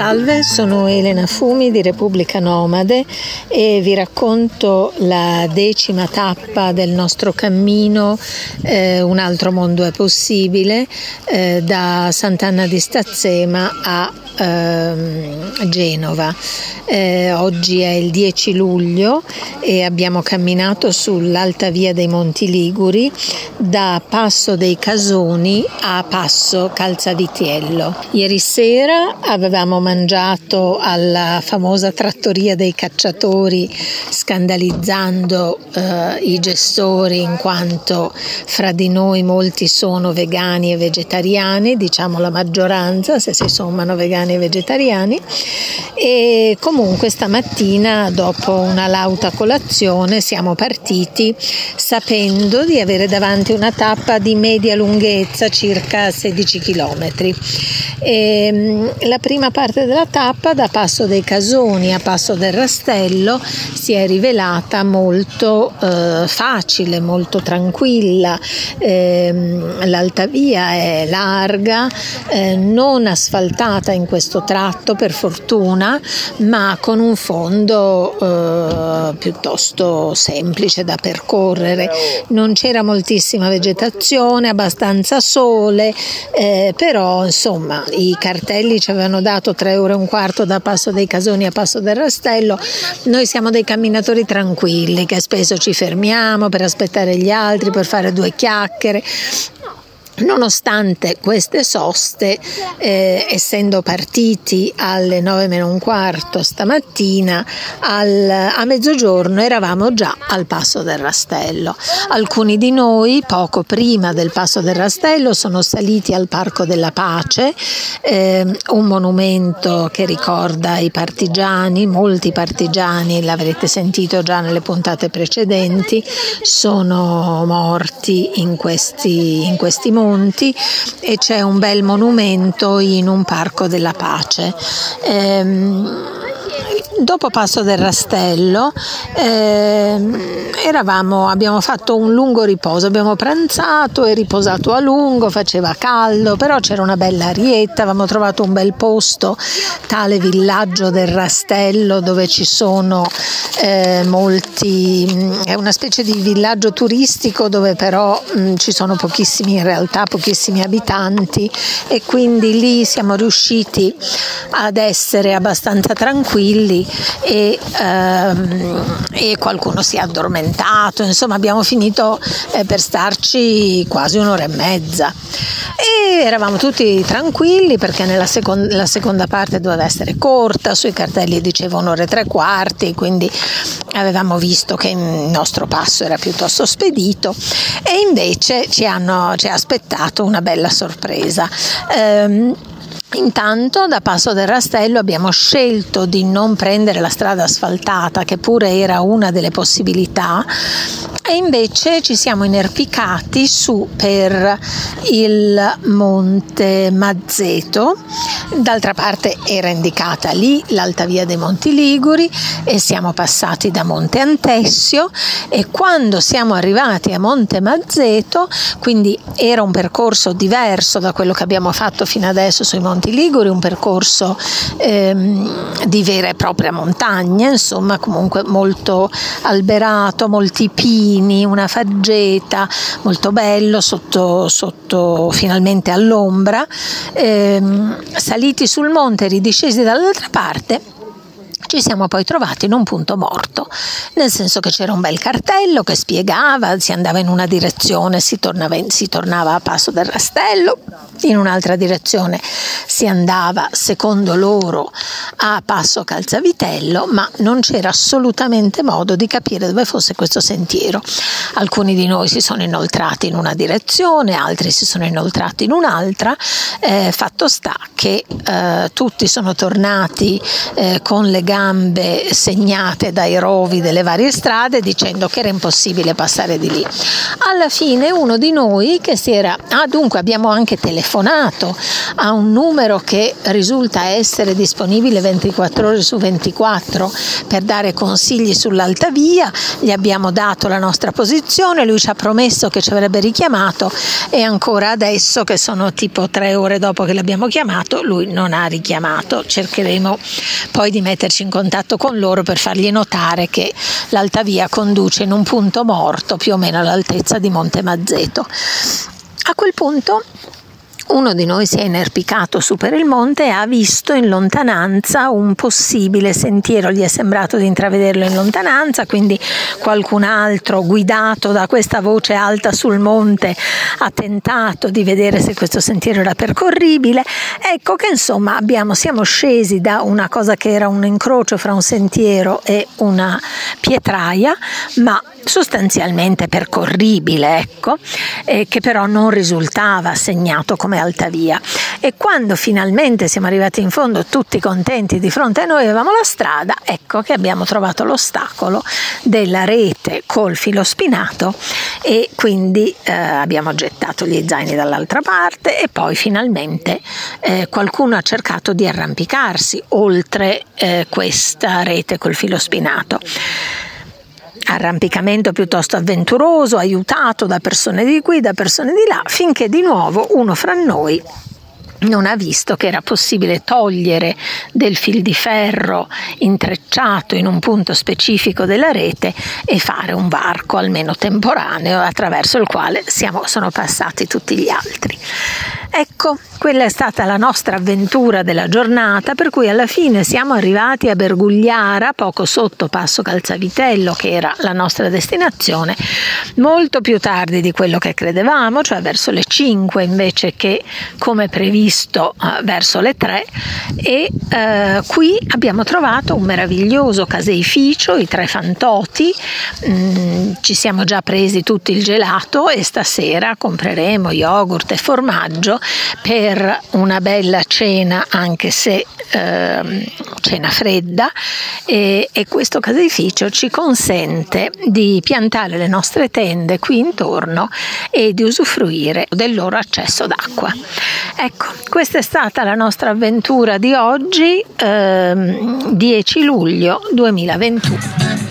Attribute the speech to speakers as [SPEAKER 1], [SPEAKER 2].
[SPEAKER 1] Salve, sono Elena Fumi di Repubblica Nomade e vi racconto la decima tappa del nostro cammino eh, Un altro mondo è possibile eh, da Sant'Anna di Stazzema a eh, Genova. Eh, oggi è il 10 luglio e abbiamo camminato sull'alta via dei Monti Liguri da Passo dei Casoni a Passo Calzavitiello. Ieri sera avevamo mangiato alla famosa trattoria dei cacciatori scandalizzando eh, i gestori in quanto fra di noi molti sono vegani e vegetariani, diciamo la maggioranza se si sommano vegani e vegetariani e comunque stamattina dopo una lauta colazione siamo partiti sapendo di avere davanti una tappa di media lunghezza circa 16 km. E, la prima parte della tappa da Passo dei Casoni a Passo del Rastello si è rivelata molto eh, facile, molto tranquilla, eh, l'alta via è larga, eh, non asfaltata in questo tratto per fortuna, ma con un fondo eh, piuttosto semplice da percorrere. Non c'era moltissima vegetazione, abbastanza sole, eh, però insomma i cartelli ci avevano dato 3 ore e un quarto da Passo dei Casoni a Passo del Rastello. Noi siamo dei camminatori tranquilli che spesso ci fermiamo per aspettare gli altri, per fare due chiacchiere Nonostante queste soste, eh, essendo partiti alle 9 meno un quarto stamattina, al, a mezzogiorno eravamo già al Passo del Rastello. Alcuni di noi, poco prima del Passo del Rastello, sono saliti al Parco della Pace, eh, un monumento che ricorda i partigiani, molti partigiani, l'avrete sentito già nelle puntate precedenti, sono morti in questi, in questi monti monti e c'è un bel monumento in un parco della pace. Ehm, dopo Passo del Rastello eh, eravamo, abbiamo fatto un lungo riposo, abbiamo pranzato e riposato a lungo, faceva caldo, però c'era una bella arietta, avevamo trovato un bel posto, tale villaggio del Rastello dove ci sono eh, molti, è una specie di villaggio turistico dove però mh, ci sono pochissimi in realtà, pochissimi abitanti e quindi lì siamo riusciti ad essere abbastanza tranquilli e, ehm, e qualcuno si è addormentato, insomma abbiamo finito eh, per starci quasi un'ora e mezza. E eravamo tutti tranquilli perché nella second- la seconda parte doveva essere corta, sui cartelli diceva un'ora e tre quarti, quindi avevamo visto che il nostro passo era piuttosto spedito e invece ci, hanno, ci ha aspettato una bella sorpresa. Ehm, Intanto da Passo del Rastello abbiamo scelto di non prendere la strada asfaltata, che pure era una delle possibilità, e invece ci siamo inerpicati su per il Monte Mazzeto. D'altra parte era indicata lì l'alta via dei Monti Liguri e siamo passati da Monte Antessio e quando siamo arrivati a Monte Mazzeto, quindi era un percorso diverso da quello che abbiamo fatto fino adesso sui Monti Liguri, un percorso ehm, di vera e propria montagna, insomma comunque molto alberato, molti pini giardini, una faggeta, molto bello, sotto, sotto finalmente all'ombra, ehm, saliti sul monte ridiscesi dall'altra parte ci siamo poi trovati in un punto morto, nel senso che c'era un bel cartello che spiegava, si andava in una direzione, si tornava, in, si tornava a passo del rastello, in un'altra direzione si andava, secondo loro, a passo calzavitello, ma non c'era assolutamente modo di capire dove fosse questo sentiero. Alcuni di noi si sono inoltrati in una direzione, altri si sono inoltrati in un'altra, eh, fatto sta che eh, tutti sono tornati eh, con le gambe gambe segnate dai rovi delle varie strade dicendo che era impossibile passare di lì. Alla fine uno di noi che si era, ah dunque abbiamo anche telefonato, a un numero che risulta essere disponibile 24 ore su 24 per dare consigli sull'alta via, gli abbiamo dato la nostra posizione, lui ci ha promesso che ci avrebbe richiamato e ancora adesso che sono tipo tre ore dopo che l'abbiamo chiamato lui non ha richiamato, cercheremo poi di metterci in contatto con loro per fargli notare che l'alta via conduce in un punto morto più o meno all'altezza di Monte Mazzeto. A quel punto uno di noi si è inerpicato su per il monte e ha visto in lontananza un possibile sentiero, gli è sembrato di intravederlo in lontananza, quindi qualcun altro guidato da questa voce alta sul monte ha tentato di vedere se questo sentiero era percorribile. Ecco che insomma abbiamo, siamo scesi da una cosa che era un incrocio fra un sentiero e una pietraia, ma sostanzialmente percorribile, ecco, che però non risultava segnato come alta via. E quando finalmente siamo arrivati in fondo, tutti contenti di fronte a noi, avevamo la strada, ecco che abbiamo trovato l'ostacolo della rete col filo spinato e quindi eh, abbiamo gettato gli zaini dall'altra parte e poi finalmente eh, qualcuno ha cercato di arrampicarsi oltre eh, questa rete col filo spinato arrampicamento piuttosto avventuroso, aiutato da persone di qui, da persone di là, finché di nuovo uno fra noi non ha visto che era possibile togliere del fil di ferro intrecciato in un punto specifico della rete e fare un varco almeno temporaneo attraverso il quale siamo, sono passati tutti gli altri. Ecco, quella è stata la nostra avventura della giornata, per cui alla fine siamo arrivati a Bergugliara, poco sotto Passo Calzavitello, che era la nostra destinazione, molto più tardi di quello che credevamo, cioè verso le 5 invece che come previsto eh, verso le 3 e eh, qui abbiamo trovato un meraviglioso caseificio, i tre fantoti, mm, ci siamo già presi tutto il gelato e stasera compreremo yogurt e formaggio per una bella cena, anche se eh, cena fredda, e, e questo caseificio ci consente di piantare le nostre tende qui intorno e di usufruire del loro accesso d'acqua. Ecco, questa è stata la nostra avventura di oggi, ehm, 10 luglio 2021.